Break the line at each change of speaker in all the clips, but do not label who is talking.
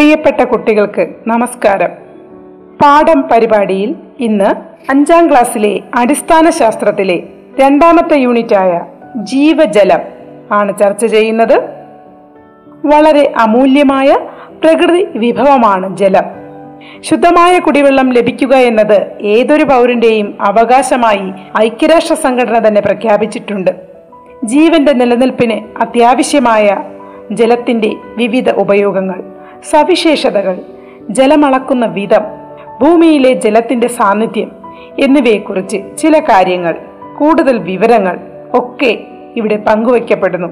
പ്രിയപ്പെട്ട കുട്ടികൾക്ക് നമസ്കാരം. പാഠം പരിപാടിയിൽ ഇന്ന് അഞ്ചാം ക്ലാസ്സിലെ അടിസ്ഥാന ശാസ്ത്രത്തിലെ രണ്ടാമത്തെ യൂണിറ്റായ ജീവജലം ആണ് ചർച്ച ചെയ്യുന്നത്. വളരെ അമൂല്യമായ പ്രകൃതി വിഭവമാണ് ജലം. ശുദ്ധമായ കുടിവെള്ളം ലഭിക്കുക എന്നത് ഏതൊരു പൗരന്റെയും അവകാശമായി ഐക്യരാഷ്ട്ര സംഘടന തന്നെ പ്രഖ്യാപിച്ചിട്ടുണ്ട്. ജീവന്റെ നിലനിൽപ്പിന് അത്യാവശ്യമായ ജലത്തിന്റെ വിവിധ ഉപയോഗങ്ങൾ. സവിശേഷതകൾ ജലമളക്കുന്ന വിധം ഭൂമിയിലെ ജലത്തിന്റെ സാന്നിധ്യം എന്നിവയെക്കുറിച്ച് ചില കാര്യങ്ങൾ കൂടുതൽ വിവരങ്ങൾ ഒക്കെ ഇവിടെ പങ്കുവയ്ക്കപ്പെടുന്നു.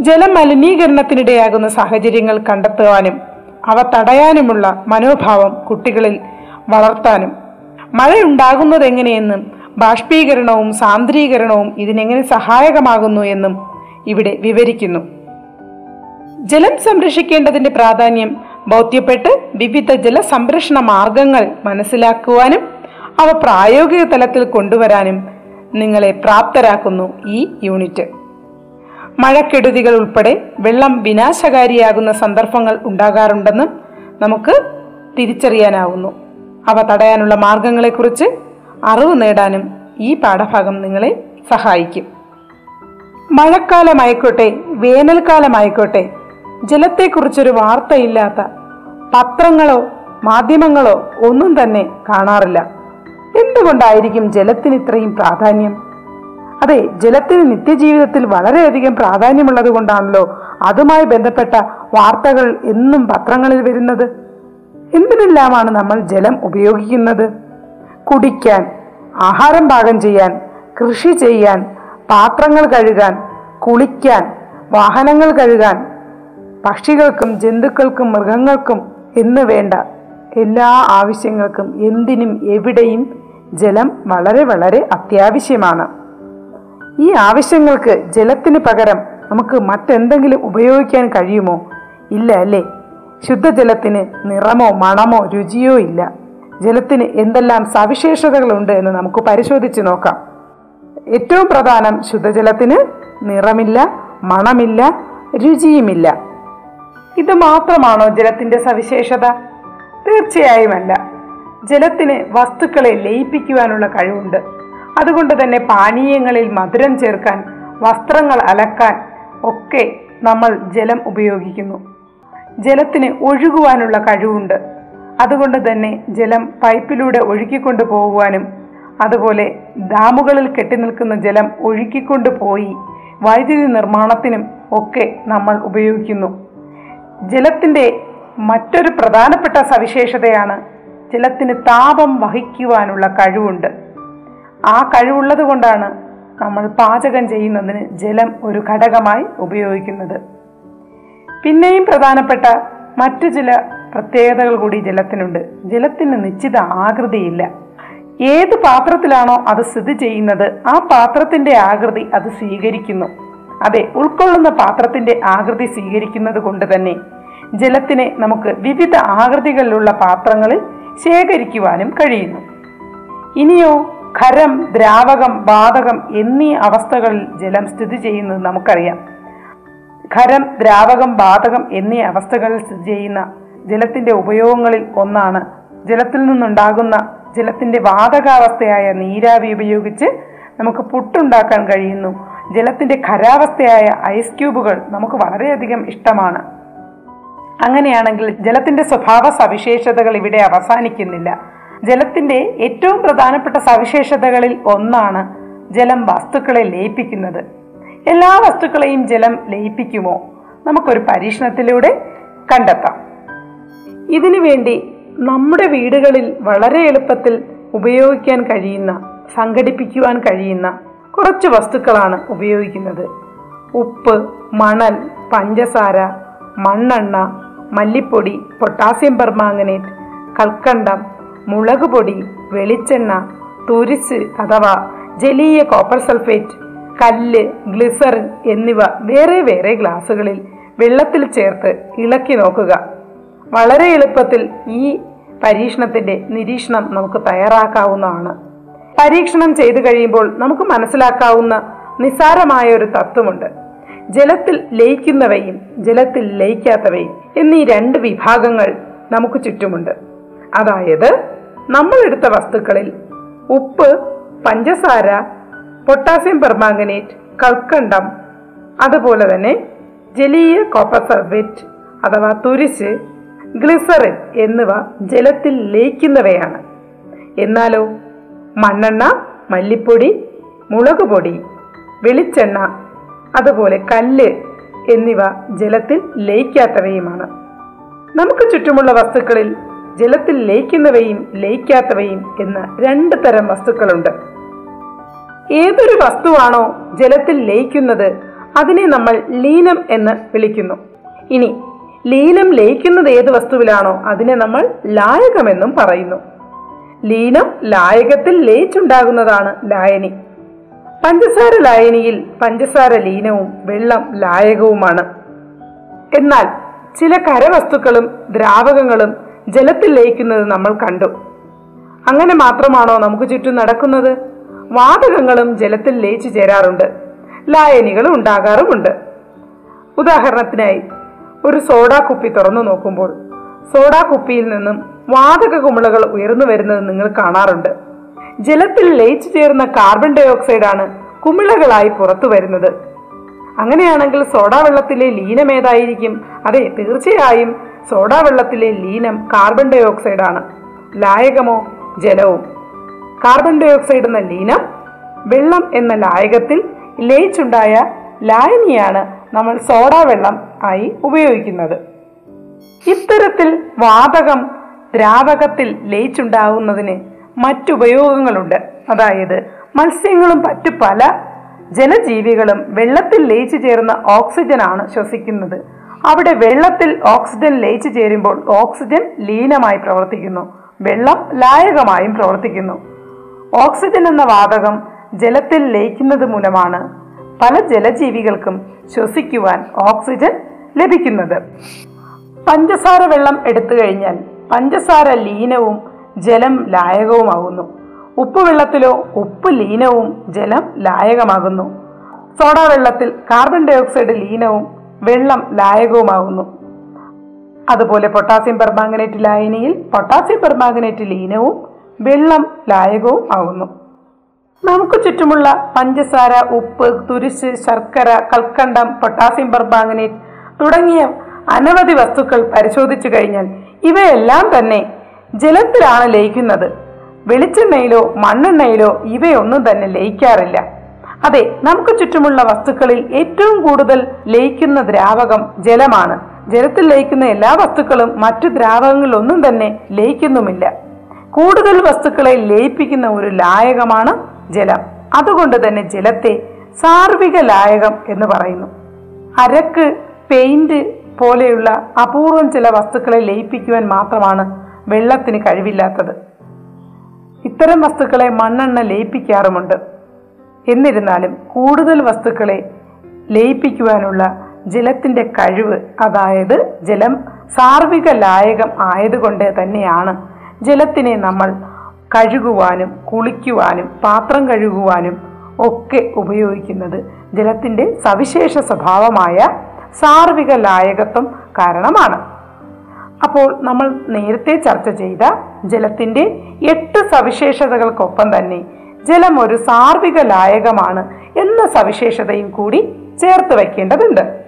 ജലം മലിനീകരണത്തിനിടയാകുന്ന സാഹചര്യങ്ങൾ കണ്ടെത്തുവാനും അവ തടയാനുമുള്ള മനോഭാവം കുട്ടികളിൽ വളർത്താനും മഴയുണ്ടാകുന്നത് എങ്ങനെയെന്നും ബാഷ്പീകരണവും സാന്ദ്രീകരണവും ഇതിനെങ്ങനെ സഹായകമാകുന്നു എന്നും ഇവിടെ വിവരിക്കുന്നു. ജലം സംരക്ഷിക്കേണ്ടതിന്റെ പ്രാധാന്യം ബോധ്യപ്പെട്ട് വിവിധ ജലസംരക്ഷണ മാർഗങ്ങൾ മനസ്സിലാക്കുവാനും അവ പ്രായോഗിക തലത്തിൽ കൊണ്ടുവരാനും നിങ്ങളെ പ്രാപ്തരാക്കുന്നു ഈ യൂണിറ്റ്. മഴക്കെടുതികൾ ഉൾപ്പെടെ വെള്ളം വിനാശകാരിയാകുന്ന സന്ദർഭങ്ങൾ ഉണ്ടാകാറുണ്ടെന്ന് നമുക്ക് തിരിച്ചറിയാനാവുന്നു. അവ തടയാനുള്ള മാർഗങ്ങളെക്കുറിച്ച് അറിവ് നേടാനും ഈ പാഠഭാഗം നിങ്ങളെ സഹായിക്കും. മഴക്കാലമായിക്കോട്ടെ വേനൽക്കാലമായിക്കോട്ടെ ജലത്തെക്കുറിച്ചൊരു വാർത്തയില്ലാത്ത പത്രങ്ങളോ മാധ്യമങ്ങളോ ഒന്നും തന്നെ കാണാറില്ല. എന്തുകൊണ്ടായിരിക്കും ജലത്തിന് ഇത്രയും പ്രാധാന്യം? അതെ ജലത്തിന് നിത്യജീവിതത്തിൽ വളരെയധികം പ്രാധാന്യമുള്ളത് കൊണ്ടാണല്ലോ അതുമായി ബന്ധപ്പെട്ട വാർത്തകൾ എന്നും പത്രങ്ങളിൽ വരുന്നത്. എന്തിനെല്ലാമാണ് നമ്മൾ ജലം ഉപയോഗിക്കുന്നത്? കുടിക്കാൻ ആഹാരം പാകം ചെയ്യാൻ കൃഷി ചെയ്യാൻ പാത്രങ്ങൾ കഴുകാൻ കുളിക്കാൻ വാഹനങ്ങൾ കഴുകാൻ പക്ഷികൾക്കും ജന്തുക്കൾക്കും മൃഗങ്ങൾക്കും എന്ന് വേണ്ട എല്ലാ ആവശ്യങ്ങൾക്കും എന്തിനും എവിടെയും ജലം വളരെ വളരെ അത്യാവശ്യമാണ്. ഈ ആവശ്യങ്ങൾക്ക് ജലത്തിന് പകരം നമുക്ക് മറ്റെന്തെങ്കിലും ഉപയോഗിക്കാൻ കഴിയുമോ? ഇല്ല അല്ലേ? ശുദ്ധജലത്തിന് നിറമോ മണമോ രുചിയോ ഇല്ല. ജലത്തിന് എന്തെല്ലാം സവിശേഷതകളുണ്ട് എന്ന് നമുക്ക് പരിശോധിച്ച് നോക്കാം. ഏറ്റവും പ്രധാനം ശുദ്ധജലത്തിന് നിറമില്ല മണമില്ല രുചിയുമില്ല. ഇത് മാത്രമാണോ ജലത്തിന്റെ സവിശേഷത? തീർച്ചയായുമല്ല. ജലത്തിന് വസ്തുക്കളെ ലയിപ്പിക്കുവാനുള്ള കഴിവുണ്ട്. അതുകൊണ്ട് തന്നെ പാനീയങ്ങളിൽ മധുരം ചേർക്കാൻ വസ്ത്രങ്ങൾ അലക്കാൻ ഒക്കെ നമ്മൾ ജലം ഉപയോഗിക്കുന്നു. ജലത്തിന് ഒഴുകുവാനുള്ള കഴിവുണ്ട്. അതുകൊണ്ട് തന്നെ ജലം പൈപ്പിലൂടെ ഒഴുക്കിക്കൊണ്ടു പോകുവാനും അതുപോലെ ഡാമുകളിൽ കെട്ടിനിൽക്കുന്ന ജലം ഒഴുക്കിക്കൊണ്ടു പോയി വൈദ്യുതി നിർമ്മാണത്തിനും ഒക്കെ നമ്മൾ ഉപയോഗിക്കുന്നു. ജലത്തിന്റെ മറ്റൊരു പ്രധാനപ്പെട്ട സവിശേഷതയാണ് ജലത്തിന് താപം വഹിക്കുവാനുള്ള കഴിവുണ്ട്. ആ കഴിവുള്ളത് കൊണ്ടാണ് നമ്മൾ പാചകം ചെയ്യുന്നതിന് ജലം ഒരു ഘടകമായി ഉപയോഗിക്കുന്നത്. പിന്നെയും പ്രധാനപ്പെട്ട മറ്റു ചില പ്രത്യേകതകൾ കൂടി ജലത്തിനുണ്ട്. ജലത്തിന് നിശ്ചിത ആകൃതിയില്ല. ഏത് പാത്രത്തിലാണോ അത് സ്ഥിതി ചെയ്യുന്നത് ആ പാത്രത്തിന്റെ ആകൃതി അത് സ്വീകരിക്കുന്നു. അതെ ഉൾക്കൊള്ളുന്ന പാത്രത്തിന്റെ ആകൃതി സ്വീകരിക്കുന്നത് കൊണ്ട് തന്നെ ജലത്തിനെ നമുക്ക് വിവിധ ആകൃതികളിലുള്ള പാത്രങ്ങളിൽ ശേഖരിക്കുവാനും കഴിയുന്നു. ഇനിയോ ഖരം ദ്രാവകം വാതകം എന്നീ അവസ്ഥകളിൽ ജലം സ്ഥിതി ചെയ്യുന്നത് നമുക്കറിയാം. ഖരം ദ്രാവകം വാതകം എന്നീ അവസ്ഥകളിൽ സ്ഥിതി ചെയ്യുന്ന ജലത്തിന്റെ ഉപയോഗങ്ങളിൽ ഒന്നാണ് ജലത്തിൽ നിന്നുണ്ടാകുന്ന ജലത്തിന്റെ വാതകാവസ്ഥയായ നീരാവി ഉപയോഗിച്ച് നമുക്ക് പുട്ടുണ്ടാക്കാൻ കഴിയുന്നു. ജലത്തിന്റെ ഖരാവസ്ഥയായ ഐസ് ക്യൂബുകൾ നമുക്ക് വളരെയധികം ഇഷ്ടമാണ്. അങ്ങനെയാണെങ്കിൽ ജലത്തിന്റെ സ്വഭാവ സവിശേഷതകൾ ഇവിടെ അവസാനിക്കുന്നില്ല. ജലത്തിന്റെ ഏറ്റവും പ്രധാനപ്പെട്ട സവിശേഷതകളിൽ ഒന്നാണ് ജലം വസ്തുക്കളെ ലയിപ്പിക്കുന്നത്. എല്ലാ വസ്തുക്കളെയും ജലം ലയിപ്പിക്കുമോ? നമുക്കൊരു പരീക്ഷണത്തിലൂടെ കണ്ടെത്താം. ഇതിനു വേണ്ടി നമ്മുടെ വീടുകളിൽ വളരെ എളുപ്പത്തിൽ ഉപയോഗിക്കാൻ കഴിയുന്ന സംഘടിപ്പിക്കുവാൻ കഴിയുന്ന കുറച്ച് വസ്തുക്കളാണ് ഉപയോഗിക്കുന്നത്. ഉപ്പ് മണൽ പഞ്ചസാര മണ്ണെണ്ണ മല്ലിപ്പൊടി പൊട്ടാസ്യം പെർമാങ്ങനേറ്റ് കൽക്കണ്ടം മുളക് പൊടി വെളിച്ചെണ്ണ തുരിച്ച് അഥവാ ജലീയ കോപ്പർ സൾഫേറ്റ് കല്ല് ഗ്ലിസറിൻ എന്നിവ വേറെ വേറെ ഗ്ലാസുകളിൽ വെള്ളത്തിൽ ചേർത്ത് ഇളക്കി നോക്കുക. വളരെ എളുപ്പത്തിൽ ഈ പരീക്ഷണത്തിന്റെ നിരീക്ഷണം നമുക്ക് തയ്യാറാക്കാവുന്നതാണ്. പരീക്ഷണം ചെയ്തു കഴിയുമ്പോൾ നമുക്ക് മനസ്സിലാക്കാവുന്ന നിസ്സാരമായ ഒരു തത്വമുണ്ട്. ജലത്തിൽ ലയിക്കുന്നവയും ജലത്തിൽ ലയിക്കാത്തവയും എന്നീ രണ്ട് വിഭാഗങ്ങൾ നമുക്ക് ചുറ്റുമുണ്ട്. അതായത് നമ്മൾ എടുത്ത വസ്തുക്കളിൽ ഉപ്പ് പഞ്ചസാര പൊട്ടാസ്യം പെർമാംഗനേറ്റ് കൽക്കണ്ടം അതുപോലെ തന്നെ ജലീയ കോപ്പർ സൾഫേറ്റ് അഥവാ തുരിശ് ഗ്ലിസറിൻ എന്നിവ ജലത്തിൽ ലയിക്കുന്നവയാണ്. എന്നാലോ മണ്ണെണ്ണ മല്ലിപ്പൊടി മുളക് പൊടി വെളിച്ചെണ്ണ അതുപോലെ കല്ല് എന്നിവ ജലത്തിൽ ലയിക്കാത്തവയുമാണ്. നമുക്ക് ചുറ്റുമുള്ള വസ്തുക്കളിൽ ജലത്തിൽ ലയിക്കുന്നവയും ലയിക്കാത്തവയും എന്ന രണ്ട് തരം വസ്തുക്കളുണ്ട്. ഏതൊരു വസ്തുവാണോ ജലത്തിൽ ലയിക്കുന്നത് അതിനെ നമ്മൾ ലീനം എന്ന് വിളിക്കുന്നു. ഇനി ലീനം ലയിക്കുന്നത് ഏത് വസ്തുവിലാണോ അതിനെ നമ്മൾ ലായകമെന്നും പറയുന്നു. ലീനം ലായകത്തിൽ ലയിച്ചുണ്ടാകുന്നതാണ് ലായനി. പഞ്ചസാര ലായനിയിൽ പഞ്ചസാര ലീനവും വെള്ളം ലായകവുമാണ്. എന്നാൽ ചില കരവസ്തുക്കളും ദ്രാവകങ്ങളും ജലത്തിൽ ലയിക്കുന്നത് നമ്മൾ കണ്ടു. അങ്ങനെ മാത്രമാണോ നമുക്ക് ചുറ്റും നടക്കുന്നത്? വാതകങ്ങളും ജലത്തിൽ ലയിച്ചു ചേരാറുണ്ട്. ലായനികളും ഉണ്ടാകാറുമുണ്ട്. ഉദാഹരണത്തിനായി ഒരു സോഡാ കുപ്പി തുറന്നു നോക്കുമ്പോൾ സോഡാ കുപ്പിയിൽ നിന്നും വാതക കുമിളകൾ ഉയർന്നു വരുന്നത് നിങ്ങൾ കാണാറുണ്ട്. ജലത്തിൽ ലയിച്ചു ചേർന്ന കാർബൺ ഡൈ ഓക്സൈഡാണ് കുമിളകളായി പുറത്തു വരുന്നത്. അങ്ങനെയാണെങ്കിൽ സോഡാ വെള്ളത്തിലെ ലീനം ഏതായിരിക്കും? അതെ തീർച്ചയായും സോഡാ വെള്ളത്തിലെ ലീനം കാർബൺ ഡൈ ആണ്. ലായകമോ? ജലവും. കാർബൺ ഡൈ ഓക്സൈഡ് എന്ന ലീനം വെള്ളം എന്ന ലായകത്തിൽ ലയിച്ചുണ്ടായ ലായനിയാണ് നമ്മൾ സോഡാ വെള്ളം ആയി ഉപയോഗിക്കുന്നത്. ഇത്തരത്തിൽ വാതകം ദ്രാവകത്തിൽ ലയിച്ചുണ്ടാകുന്നതിന് മറ്റുപയോഗങ്ങളുണ്ട്. അതായത് മത്സ്യങ്ങളും മറ്റു പല ജലജീവികളും വെള്ളത്തിൽ ലയിച്ചു ചേർന്ന ഓക്സിജനാണ് ശ്വസിക്കുന്നത്. അവിടെ വെള്ളത്തിൽ ഓക്സിജൻ ലയിച്ചു ചേരുമ്പോൾ ഓക്സിജൻ ലീനമായി പ്രവർത്തിക്കുന്നു. വെള്ളം ലായകമായും പ്രവർത്തിക്കുന്നു. ഓക്സിജൻ എന്ന വാതകം ജലത്തിൽ ലയിക്കുന്നത് മൂലമാണ് പല ജലജീവികൾക്കും ശ്വസിക്കുവാൻ ഓക്സിജൻ ലഭിക്കുന്നത്. പഞ്ചസാര വെള്ളം എടുത്തു കഴിഞ്ഞാൽ പഞ്ചസാര ലീനവും ജലം ലായകവുമാകുന്നു. ഉപ്പുവെള്ളത്തിലോ ഉപ്പ് ലീനവും ജലം ലായകമാകുന്നു. സോഡാ വെള്ളത്തിൽ കാർബൺ ഡയോക്സൈഡ് ലീനവും വെള്ളം ലായകവുമാകുന്നു. അതുപോലെ പൊട്ടാസ്യം പെർമാംഗനേറ്റ് ലായനിയിൽ പൊട്ടാസ്യം പെർമാംഗനേറ്റ് ലീനവും വെള്ളം ലായകവും ആകുന്നു. നമുക്ക് ചുറ്റുമുള്ള പഞ്ചസാര ഉപ്പ് തുരിശ് ശർക്കര കൽക്കണ്ടം പൊട്ടാസ്യം പെർമാംഗനേറ്റ് തുടങ്ങിയ അനവധി വസ്തുക്കൾ പരിശോധിച്ചു കഴിഞ്ഞാൽ ഇവയെല്ലാം തന്നെ ജലത്തിലാണ് ലയിക്കുന്നത്. വെളിച്ചെണ്ണയിലോ മണ്ണെണ്ണയിലോ ഇവയൊന്നും തന്നെ ലയിക്കാറില്ല. അതെ നമുക്ക് ചുറ്റുമുള്ള വസ്തുക്കളിൽ ഏറ്റവും കൂടുതൽ ലയിക്കുന്ന ദ്രാവകം ജലമാണ്. ജലത്തിൽ ലയിക്കുന്ന എല്ലാ വസ്തുക്കളും മറ്റു ദ്രാവകങ്ങളിലൊന്നും തന്നെ ലയിക്കുന്നുമില്ല. കൂടുതൽ വസ്തുക്കളെ ലയിപ്പിക്കുന്ന ഒരു ലായകമാണ് ജലം. അതുകൊണ്ട് തന്നെ ജലത്തെ സാർവിക ലായകം എന്ന് പറയുന്നു. അരക്ക് പെയിന്റ് പോലെയുള്ള അപൂർവം ചില വസ്തുക്കളെ ലയിപ്പിക്കുവാൻ മാത്രമാണ് വെള്ളത്തിന് കഴിവില്ലാത്തത്. ഇത്തരം വസ്തുക്കളെ മണ്ണെണ്ണ ലയിപ്പിക്കാറുമുണ്ട്. എന്നിരുന്നാലും കൂടുതൽ വസ്തുക്കളെ ലയിപ്പിക്കുവാനുള്ള ജലത്തിന്റെ കഴിവ് അതായത് ജലം സാർവിക ലായകം ആയതുകൊണ്ട് തന്നെയാണ്. ജലത്തിനെ നമ്മൾ കഴുകുവാനും കുളിക്കുവാനും പാത്രം കഴുകുവാനും ഒക്കെ ഉപയോഗിക്കുന്നത് ജലത്തിന്റെ സവിശേഷ സ്വഭാവമായ സാർവിക ലായകത്വം കാരണമാണ്. അപ്പോൾ നമ്മൾ നേരത്തെ ചർച്ച ചെയ്ത ജലത്തിന്റെ എട്ട് സവിശേഷതകൾക്കൊപ്പം തന്നെ ജലം ഒരു സാർവിക ലായകമാണ് എന്ന സവിശേഷതയും കൂടി ചേർത്ത് വയ്ക്കേണ്ടതുണ്ട്.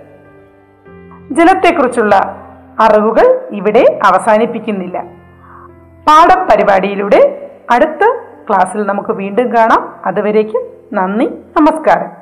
ജലത്തെക്കുറിച്ചുള്ള അറിവുകൾ ഇവിടെ അവസാനിപ്പിക്കുന്നില്ല. പാഠപരിപാടിയിലൂടെ അടുത്ത ക്ലാസ്സിൽ നമുക്ക് വീണ്ടും കാണാം. അതുവരേക്കും നന്ദി നമസ്കാരം.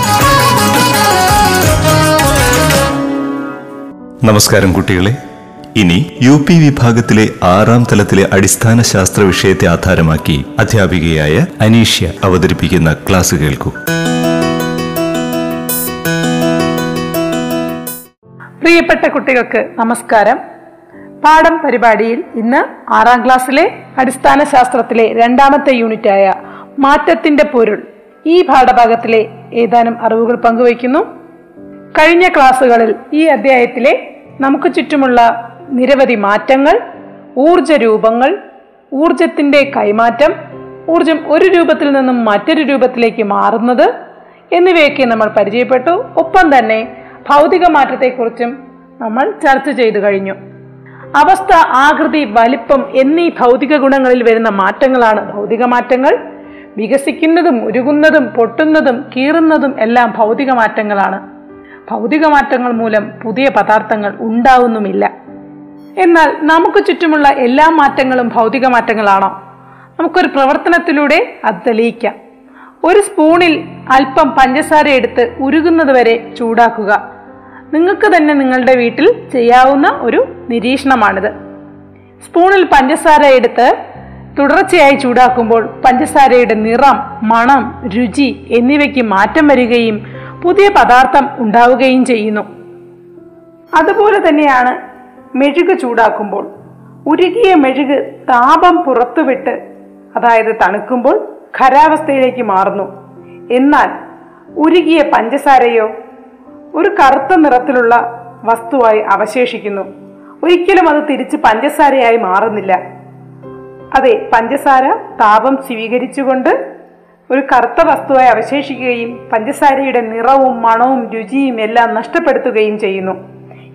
നമസ്കാരം കുട്ടികളെ. ഇനി യു പി വിഭാഗത്തിലെ ആറാം തലത്തിലെ അടിസ്ഥാന ശാസ്ത്ര വിഷയത്തെ ആധാരമാക്കി അധ്യാപികയായ അനീഷ്യ അവതരിപ്പിക്കുന്ന ക്ലാസ് കേൾക്കൂ.
പ്രിയപ്പെട്ട കുട്ടികൾക്ക് നമസ്കാരം. പാഠം പരിപാടിയിൽ ഇന്ന് ആറാം ക്ലാസ്സിലെ അടിസ്ഥാന ശാസ്ത്രത്തിലെ രണ്ടാമത്തെ യൂണിറ്റായ മാറ്റത്തിന്റെ പൊരുൾ ഈ പാഠഭാഗത്തിലെ ഏതാനും അറിവുകൾ പങ്കുവയ്ക്കുന്നു. കഴിഞ്ഞ ക്ലാസ്സുകളിൽ ഈ അധ്യായത്തിലെ നമുക്ക് ചുറ്റുമുള്ള നിരവധി മാറ്റങ്ങൾ ഊർജ രൂപങ്ങൾ ഊർജത്തിന്റെ കൈമാറ്റം ഊർജം ഒരു രൂപത്തിൽ നിന്നും മറ്റൊരു രൂപത്തിലേക്ക് മാറുന്നത് എന്നിവയൊക്കെ നമ്മൾ പരിചയപ്പെട്ടു. ഒപ്പം തന്നെ ഭൗതിക മാറ്റത്തെക്കുറിച്ചും നമ്മൾ ചർച്ച ചെയ്തു കഴിഞ്ഞു. അവസ്ഥ ആകൃതി വലിപ്പം എന്നീ ഭൗതിക ഗുണങ്ങളിൽ വരുന്ന മാറ്റങ്ങളാണ് ഭൗതിക മാറ്റങ്ങൾ. വികസിക്കുന്നതും ഉരുകുന്നതും പൊട്ടുന്നതും കീറുന്നതും എല്ലാം ഭൗതിക മാറ്റങ്ങളാണ്. ഭൗതിക മാറ്റങ്ങൾ മൂലം പുതിയ പദാർത്ഥങ്ങൾ ഉണ്ടാവുന്നുമില്ല. എന്നാൽ നമുക്ക് ചുറ്റുമുള്ള എല്ലാ മാറ്റങ്ങളും ഭൗതിക മാറ്റങ്ങളാണോ നമുക്കൊരു പ്രവർത്തനത്തിലൂടെ അത് തെളിയിക്കാം. ഒരു സ്പൂണിൽ അല്പം പഞ്ചസാര എടുത്ത് ഉരുകുന്നത് വരെ ചൂടാക്കുക. നിങ്ങൾക്ക് തന്നെ നിങ്ങളുടെ വീട്ടിൽ ചെയ്യാവുന്ന ഒരു നിരീക്ഷണമാണിത്. സ്പൂണിൽ പഞ്ചസാര എടുത്ത് തുടർച്ചയായി ചൂടാക്കുമ്പോൾ പഞ്ചസാരയുടെ നിറം മണം രുചി എന്നിവയ്ക്ക് മാറ്റം വരികയും പുതിയ പദാർത്ഥം ഉണ്ടാവുകയും ചെയ്യുന്നു. അതുപോലെ തന്നെയാണ് മെഴുക് ചൂടാക്കുമ്പോൾ. ഉരുകിയ മെഴുക് താപം പുറത്തുവിട്ട് അതായത് തണുക്കുമ്പോൾ ഖരാവസ്ഥയിലേക്ക് മാറുന്നു. എന്നാൽ ഉരുകിയ പഞ്ചസാരയോ ഒരു കറുത്ത നിറത്തിലുള്ള വസ്തുവായി അവശേഷിക്കുന്നു. ഒരിക്കലും അത് തിരിച്ച് പഞ്ചസാരയായി മാറുന്നില്ല. അതെ പഞ്ചസാര താപം സ്വീകരിച്ചുകൊണ്ട് ഒരു കറുത്ത വസ്തുവായി അവശേഷിക്കുകയും പഞ്ചസാരയുടെ നിറവും മണവും രുചിയും എല്ലാം നഷ്ടപ്പെടുത്തുകയും ചെയ്യുന്നു.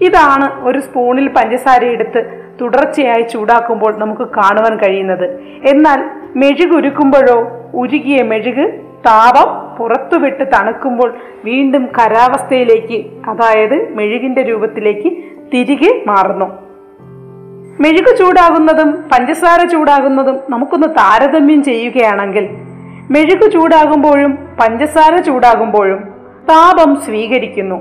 ഇതാണ് ഒരു സ്പൂണിൽ പഞ്ചസാര എടുത്ത് തുടർച്ചയായി ചൂടാക്കുമ്പോൾ നമുക്ക് കാണുവാൻ കഴിയുന്നത്. എന്നാൽ മെഴുക് ഉരുക്കുമ്പോഴോ ഉരുകിയ മെഴുക് താപം പുറത്തുവിട്ട് തണുക്കുമ്പോൾ വീണ്ടും കരാവസ്ഥയിലേക്ക് അതായത് മെഴുകിന്റെ രൂപത്തിലേക്ക് തിരികെ മാറുന്നു. മെഴുക് ചൂടാകുന്നതും പഞ്ചസാര ചൂടാകുന്നതും നമുക്കൊന്ന് താരതമ്യം ചെയ്യുകയാണെങ്കിൽ മെഴുക് ചൂടാകുമ്പോഴും പഞ്ചസാര ചൂടാകുമ്പോഴും താപം സ്വീകരിക്കുന്നു.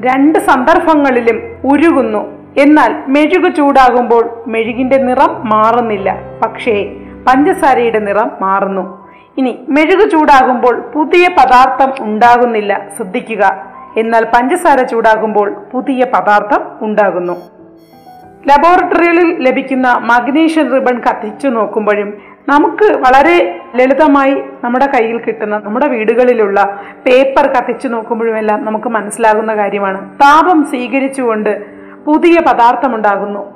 രണ്ട് സന്ദർഭങ്ങളിലും ഉരുകുന്നു. എന്നാൽ മെഴുക് ചൂടാകുമ്പോൾ മെഴുകിന്റെ നിറം മാറുന്നില്ല. പക്ഷേ പഞ്ചസാരയുടെ നിറം മാറുന്നു. ഇനി മെഴുക് ചൂടാകുമ്പോൾ പുതിയ പദാർത്ഥം ഉണ്ടാകുന്നില്ല ശ്രദ്ധിക്കുക. എന്നാൽ പഞ്ചസാര ചൂടാകുമ്പോൾ പുതിയ പദാർത്ഥം ഉണ്ടാകുന്നു. ലബോറട്ടറികളിൽ ലഭിക്കുന്ന മഗ്നീഷ്യൻ റിബൺ കത്തിച്ചു നോക്കുമ്പോഴും നമുക്ക് വളരെ ലളിതമായി നമ്മുടെ കയ്യിൽ കിട്ടുന്ന നമ്മുടെ വീടുകളിലുള്ള പേപ്പർ കത്തിച്ചു നോക്കുമ്പോഴുമെല്ലാം നമുക്ക് മനസ്സിലാകുന്ന കാര്യമാണ്. താപം സ്വീകരിച്ചുകൊണ്ട് പുതിയ പദാർത്ഥം ഉണ്ടാകുന്നു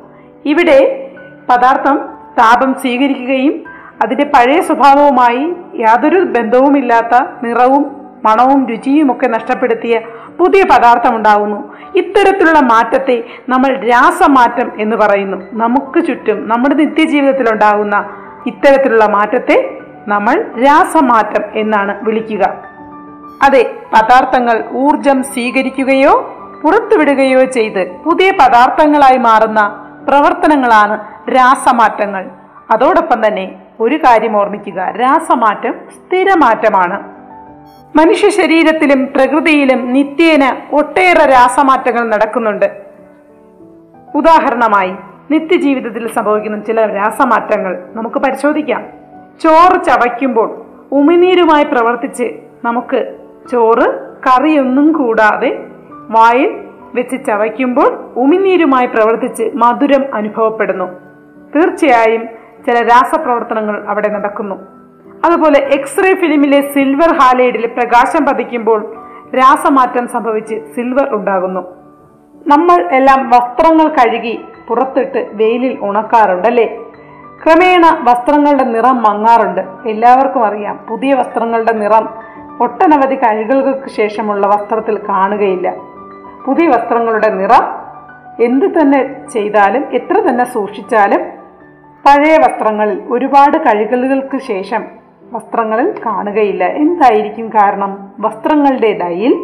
ഇവിടെ പദാർത്ഥം താപം സ്വീകരിക്കുകയും അതിന്റെ പഴയ സ്വഭാവവുമായി യാതൊരു ബന്ധവുമില്ലാത്ത നിറവും മണവും രുചിയും ഒക്കെ നഷ്ടപ്പെടുത്തിയ പുതിയ പദാർത്ഥം ഉണ്ടാകുന്നു ഇത്തരത്തിലുള്ള മാറ്റത്തെ നമ്മൾ രാസമാറ്റം എന്ന് പറയുന്നു. നമുക്ക് ചുറ്റും നമ്മുടെ നിത്യജീവിതത്തിൽ ഉണ്ടാകുന്ന ഇത്തരത്തിലുള്ള മാറ്റത്തെ നമ്മൾ രാസമാറ്റം എന്നാണ് വിളിക്കുക. അതെ പദാർത്ഥങ്ങൾ ഊർജം സ്വീകരിക്കുകയോ പുറത്തുവിടുകയോ ചെയ്ത് പുതിയ പദാർത്ഥങ്ങളായി മാറുന്ന പ്രവർത്തനങ്ങളാണ് രാസമാറ്റങ്ങൾ. അതോടൊപ്പം തന്നെ ഒരു കാര്യം ഓർമ്മിക്കുക രാസമാറ്റം സ്ഥിരമാറ്റമാണ്. മനുഷ്യ ശരീരത്തിലും പ്രകൃതിയിലും നിത്യേന ഒട്ടേറെ രാസമാറ്റങ്ങൾ നടക്കുന്നുണ്ട്. ഉദാഹരണമായി നിത്യജീവിതത്തിൽ സംഭവിക്കുന്ന ചില രാസമാറ്റങ്ങൾ നമുക്ക് പരിശോധിക്കാം. ചോറ് ചവയ്ക്കുമ്പോൾ ഉമിനീരുമായി പ്രവർത്തിച്ച് നമുക്ക് ചോറ് കറിയൊന്നും കൂടാതെ വായിൽ വെച്ച് ചവയ്ക്കുമ്പോൾ ഉമിനീരുമായി പ്രവർത്തിച്ച് മധുരം അനുഭവപ്പെടുന്നു. തീർച്ചയായും ചില രാസപ്രവർത്തനങ്ങൾ അവിടെ നടക്കുന്നു. അതുപോലെ എക്സ്റേ ഫിലിമിലെ സിൽവർ ഹാലൈഡിൽ പ്രകാശം പതിക്കുമ്പോൾ രാസമാറ്റം സംഭവിച്ച് സിൽവർ ഉണ്ടാകുന്നു. നമ്മൾ എല്ലാം വസ്ത്രങ്ങൾ കഴുകി പുറത്തിട്ട് വെയിലിൽ ഉണക്കാറുണ്ടല്ലേ? ക്രമേണ വസ്ത്രങ്ങളുടെ നിറം മങ്ങാറുണ്ട്. എല്ലാവർക്കും അറിയാം പുതിയ വസ്ത്രങ്ങളുടെ നിറം ഒട്ടനവധി കഴുകലുകൾക്ക് ശേഷമുള്ള വസ്ത്രത്തിൽ കാണുകയില്ല. പുതിയ വസ്ത്രങ്ങളുടെ നിറം എന്ത് തന്നെ ചെയ്താലും എത്ര തന്നെ സൂക്ഷിച്ചാലും പഴയ വസ്ത്രങ്ങളിൽ ഒരുപാട് കഴുകലുകൾക്ക് ശേഷം വസ്ത്രങ്ങളിൽ കാണുകയില്ല. എന്തായിരിക്കും കാരണം? വസ്ത്രങ്ങളുടെ ഡയിൽ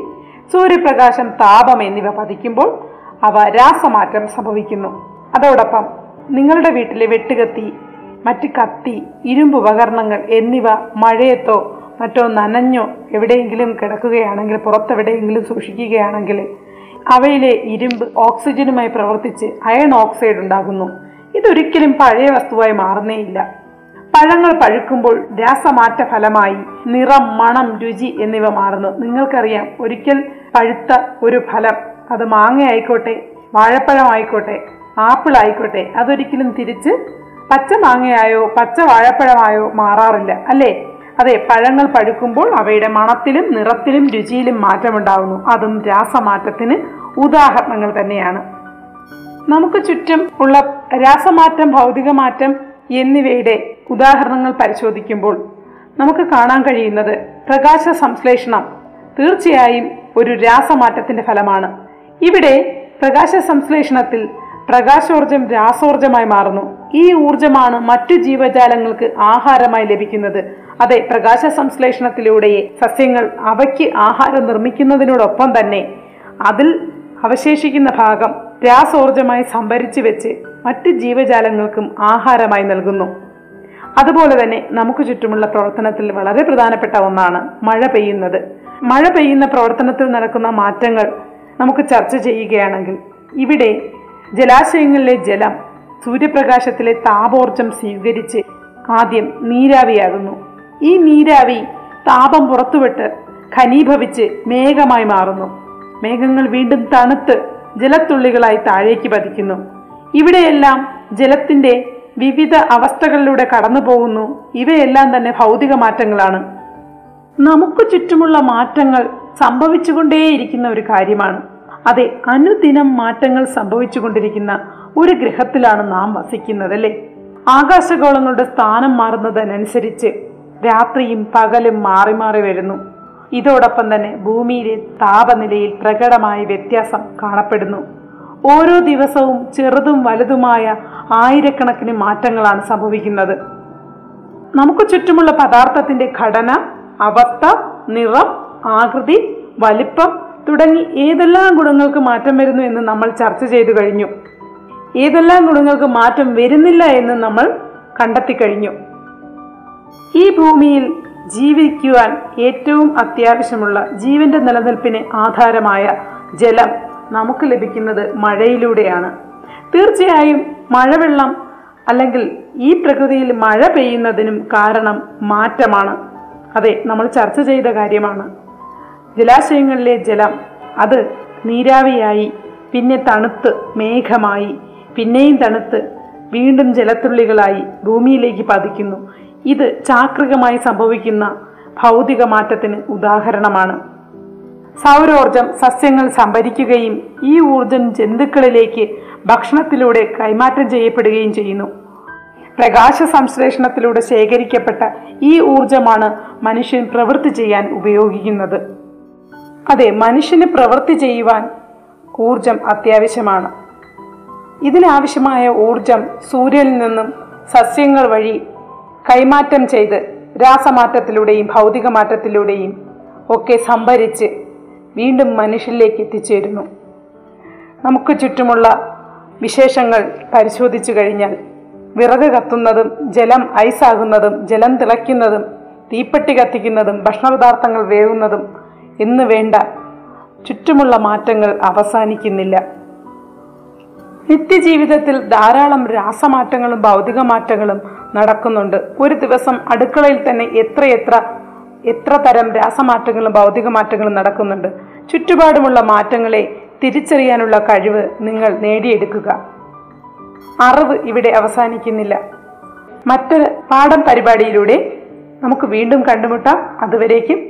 സൂര്യപ്രകാശം താപം എന്നിവ പതിക്കുമ്പോൾ അവ രാസമാറ്റം സംഭവിക്കുന്നു. അതോടൊപ്പം നിങ്ങളുടെ വീട്ടിലെ വെട്ടുകത്തി മറ്റ് കത്തി ഇരുമ്പ് ഉപകരണങ്ങൾ എന്നിവ മഴയത്തോ മറ്റോ നനഞ്ഞോ എവിടെയെങ്കിലും കിടക്കുകയാണെങ്കിൽ പുറത്തെവിടെയെങ്കിലും സൂക്ഷിക്കുകയാണെങ്കിൽ അവയിലെ ഇരുമ്പ് ഓക്സിജനുമായി പ്രവർത്തിച്ച് അയൺ ഓക്സൈഡ് ഉണ്ടാകുന്നു. ഇതൊരിക്കലും പഴയ വസ്തുവായി മാറുന്നേയില്ല. പഴങ്ങൾ പഴുക്കുമ്പോൾ രാസമാറ്റ ഫലമായി നിറം മണം രുചി എന്നിവ മാറുന്നു. നിങ്ങൾക്കറിയാം ഒരിക്കൽ പഴുത്ത ഒരു ഫലം അത് മാങ്ങ ആയിക്കോട്ടെ വാഴപ്പഴം ആയിക്കോട്ടെ ആപ്പിൾ ആയിക്കോട്ടെ അതൊരിക്കലും തിരിച്ച് പച്ച മാങ്ങയായോ പച്ച വാഴപ്പഴമായോ മാറാറില്ല അല്ലേ? അതെ പഴങ്ങൾ പഴുക്കുമ്പോൾ അവയുടെ മണത്തിലും നിറത്തിലും രുചിയിലും മാറ്റമുണ്ടാകുന്നു അതും രാസമാറ്റത്തിന് ഉദാഹരണങ്ങൾ തന്നെയാണ്. നമുക്ക് ചുറ്റും ഉള്ള രാസമാറ്റം ഭൗതികമാറ്റം എന്നിവയുടെ ഉദാഹരണങ്ങൾ പരിശോധിക്കുമ്പോൾ നമുക്ക് കാണാൻ കഴിയുന്നത് പ്രകാശ സംശ്ലേഷണം തീർച്ചയായും ഒരു രാസമാറ്റത്തിന്റെ ഫലമാണ്. ഇവിടെ പ്രകാശ സംശ്ലേഷണത്തിൽ പ്രകാശോർജം രാസോർജമായി മാറുന്നു. ഈ ഊർജമാണ് മറ്റു ജീവജാലങ്ങൾക്ക് ആഹാരമായി ലഭിക്കുന്നത്. അതെ പ്രകാശ സംശ്ലേഷണത്തിലൂടെ സസ്യങ്ങൾ അവയ്ക്ക് ആഹാരം നിർമ്മിക്കുന്നതിനോടൊപ്പം തന്നെ അതിൽ അവശേഷിക്കുന്ന ഭാഗം രാസോർജമായി സംഭരിച്ചു വെച്ച് മറ്റ് ജീവജാലങ്ങൾക്കും ആഹാരമായി നൽകുന്നു. അതുപോലെ തന്നെ നമുക്ക് ചുറ്റുമുള്ള പ്രവർത്തനത്തിൽ വളരെ പ്രധാനപ്പെട്ട ഒന്നാണ് മഴ പെയ്യുന്നത്. മഴ പെയ്യുന്ന പ്രവർത്തനത്തിൽ നടക്കുന്ന മാറ്റങ്ങൾ നമുക്ക് ചർച്ച ചെയ്യുകയാണെങ്കിൽ ഇവിടെ ജലാശയങ്ങളിലെ ജലം സൂര്യപ്രകാശത്തിലെ താപോർജം സ്വീകരിച്ച് ആദ്യം നീരാവിയാകുന്നു. ഈ നീരാവി താപം പുറത്തുവിട്ട് ഖനീഭവിച്ച് മേഘമായി മാറുന്നു. മേഘങ്ങൾ വീണ്ടും തണുത്ത് ജലത്തുള്ളികളായി താഴേക്ക് പതിക്കുന്നു. ഇവിടെയെല്ലാം ജലത്തിന്റെ വിവിധ അവസ്ഥകളിലൂടെ കടന്നു പോകുന്നു ഇവയെല്ലാം തന്നെ ഭൗതിക മാറ്റങ്ങളാണ്. നമുക്ക് ചുറ്റുമുള്ള മാറ്റങ്ങൾ സംഭവിച്ചുകൊണ്ടേയിരിക്കുന്ന ഒരു കാര്യമാണ്. അതെ അനുദിനം മാറ്റങ്ങൾ സംഭവിച്ചുകൊണ്ടിരിക്കുന്ന ഒരു ഗ്രഹത്തിലാണ് നാം വസിക്കുന്നത് അല്ലേ? ആകാശഗോളങ്ങളുടെ സ്ഥാനം മാറുന്നതിനനുസരിച്ച് രാത്രിയും പകലും മാറി മാറി വരുന്നു. ഇതോടൊപ്പം തന്നെ ഭൂമിയിലെ താപനിലയിൽ പ്രകടമായ വ്യത്യാസം കാണപ്പെടുന്നു. ഓരോ ദിവസവും ചെറുതും വലുതുമായ ആയിരക്കണക്കിന് മാറ്റങ്ങളാണ് സംഭവിക്കുന്നത്. നമുക്ക് ചുറ്റുമുള്ള പദാർത്ഥത്തിന്റെ ഘടന അവസ്ഥ നിറം ആകൃതി വലിപ്പം തുടങ്ങി ഏതെല്ലാം ഗുണങ്ങൾക്ക് മാറ്റം വരുന്നു എന്ന് നമ്മൾ ചർച്ച ചെയ്തു കഴിഞ്ഞു. ഏതെല്ലാം ഗുണങ്ങൾക്ക് മാറ്റം വരുന്നില്ല എന്ന് നമ്മൾ കണ്ടെത്തി കഴിഞ്ഞു. ഈ ഭൂമിയിൽ ജീവിക്കുവാൻ ഏറ്റവും അത്യാവശ്യമുള്ള ജീവന്റെ നിലനിൽപ്പിന് ആധാരമായ ജലം നമുക്ക് ലഭിക്കുന്നത് മഴയിലൂടെയാണ്. തീർച്ചയായും മഴവെള്ളം അല്ലെങ്കിൽ ഈ പ്രകൃതിയിൽ മഴ പെയ്യുന്നതിനും കാരണം മാറ്റമാണ്. അതെ നമ്മൾ ചർച്ച ചെയ്ത കാര്യമാണ്. ജലാശയങ്ങളിലെ ജലം അത് നീരാവിയായി പിന്നെ തണുത്ത് മേഘമായി പിന്നെയും തണുത്ത് വീണ്ടും ജലത്തുള്ളികളായി ഭൂമിയിലേക്ക് പതിക്കുന്നു. ഇത് ചാക്രികമായി സംഭവിക്കുന്ന ഭൗതിക മാറ്റത്തിന് ഉദാഹരണമാണ്. സൗരോർജം സസ്യങ്ങൾ സംഭരിക്കുകയും ഈ ഊർജം ജന്തുക്കളിലേക്ക് ഭക്ഷണത്തിലൂടെ കൈമാറ്റം ചെയ്യപ്പെടുകയും ചെയ്യുന്നു. പ്രകാശ സംശ്ലേഷണത്തിലൂടെ ശേഖരിക്കപ്പെട്ട ഈ ഊർജമാണ് മനുഷ്യൻ പ്രവൃത്തി ചെയ്യാൻ ഉപയോഗിക്കുന്നത്. അതെ മനുഷ്യന് പ്രവൃത്തി ചെയ്യുവാൻ ഊർജം അത്യാവശ്യമാണ്. ഇതിനാവശ്യമായ ഊർജം സൂര്യനിൽ നിന്നും സസ്യങ്ങൾ വഴി കൈമാറ്റം ചെയ്ത് രാസമാറ്റത്തിലൂടെയും ഭൗതിക മാറ്റത്തിലൂടെയും ഒക്കെ സംഭരിച്ച് വീണ്ടും മനുഷ്യരിലേക്ക് എത്തിച്ചേരുന്നു. നമുക്ക് ചുറ്റുമുള്ള വിശേഷങ്ങൾ പരിശോധിച്ചു കഴിഞ്ഞാൽ വിറക് കത്തുന്നതും ജലം ഐസാകുന്നതും ജലം തിളയ്ക്കുന്നതും തീപ്പെട്ടി കത്തിക്കുന്നതും ഭക്ഷണപദാർത്ഥങ്ങൾ വേവുന്നതും എന്ന് വേണ്ട. ചുറ്റുമുള്ള മാറ്റങ്ങൾ അവസാനിക്കുന്നില്ല. നിത്യജീവിതത്തിൽ ധാരാളം രാസമാറ്റങ്ങളും ഭൗതിക മാറ്റങ്ങളും നടക്കുന്നുണ്ട്. ഒരു ദിവസം അടുക്കളയിൽ തന്നെ എത്രയെത്ര എത്ര തരം രാസമാറ്റങ്ങളും ഭൗതിക മാറ്റങ്ങളും നടക്കുന്നുണ്ട്. ചുറ്റുപാടുമുള്ള മാറ്റങ്ങളെ തിരിച്ചറിയാനുള്ള കഴിവ് നിങ്ങൾ നേടിയെടുക്കുക. അറിവ് ഇവിടെ അവസാനിക്കുന്നില്ല. മറ്റൊരു പാഠം പരിപാടിയിലൂടെ നമുക്ക് വീണ്ടും കണ്ടുമുട്ടാം. അതുവരേക്കും